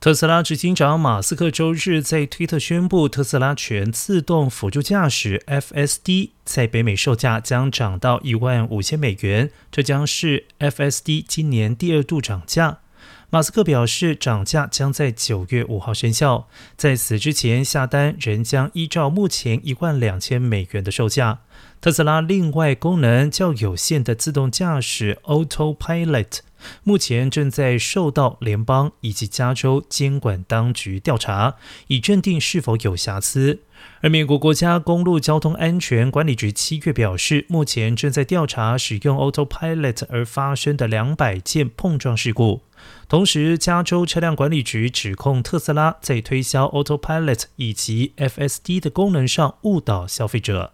特斯拉执行长马斯克周日在推特宣布，特斯拉全自动辅助驾驶 FSD 在北美售价将涨到一万五千美元，这将是 FSD 今年第二度涨价。马斯克表示，涨价将在九月五号生效，在此之前下单仍将依照目前一万两千美元的售价。特斯拉另外功能较有限的自动驾驶 Autopilot。目前正在受到联邦以及加州监管当局调查，以认定是否有瑕疵。而美国国家公路交通安全管理局七月表示，目前正在调查使用 Autopilot 而发生的两百件碰撞事故。同时，加州车辆管理局指控特斯拉在推销 Autopilot 以及 FSD 的功能上误导消费者。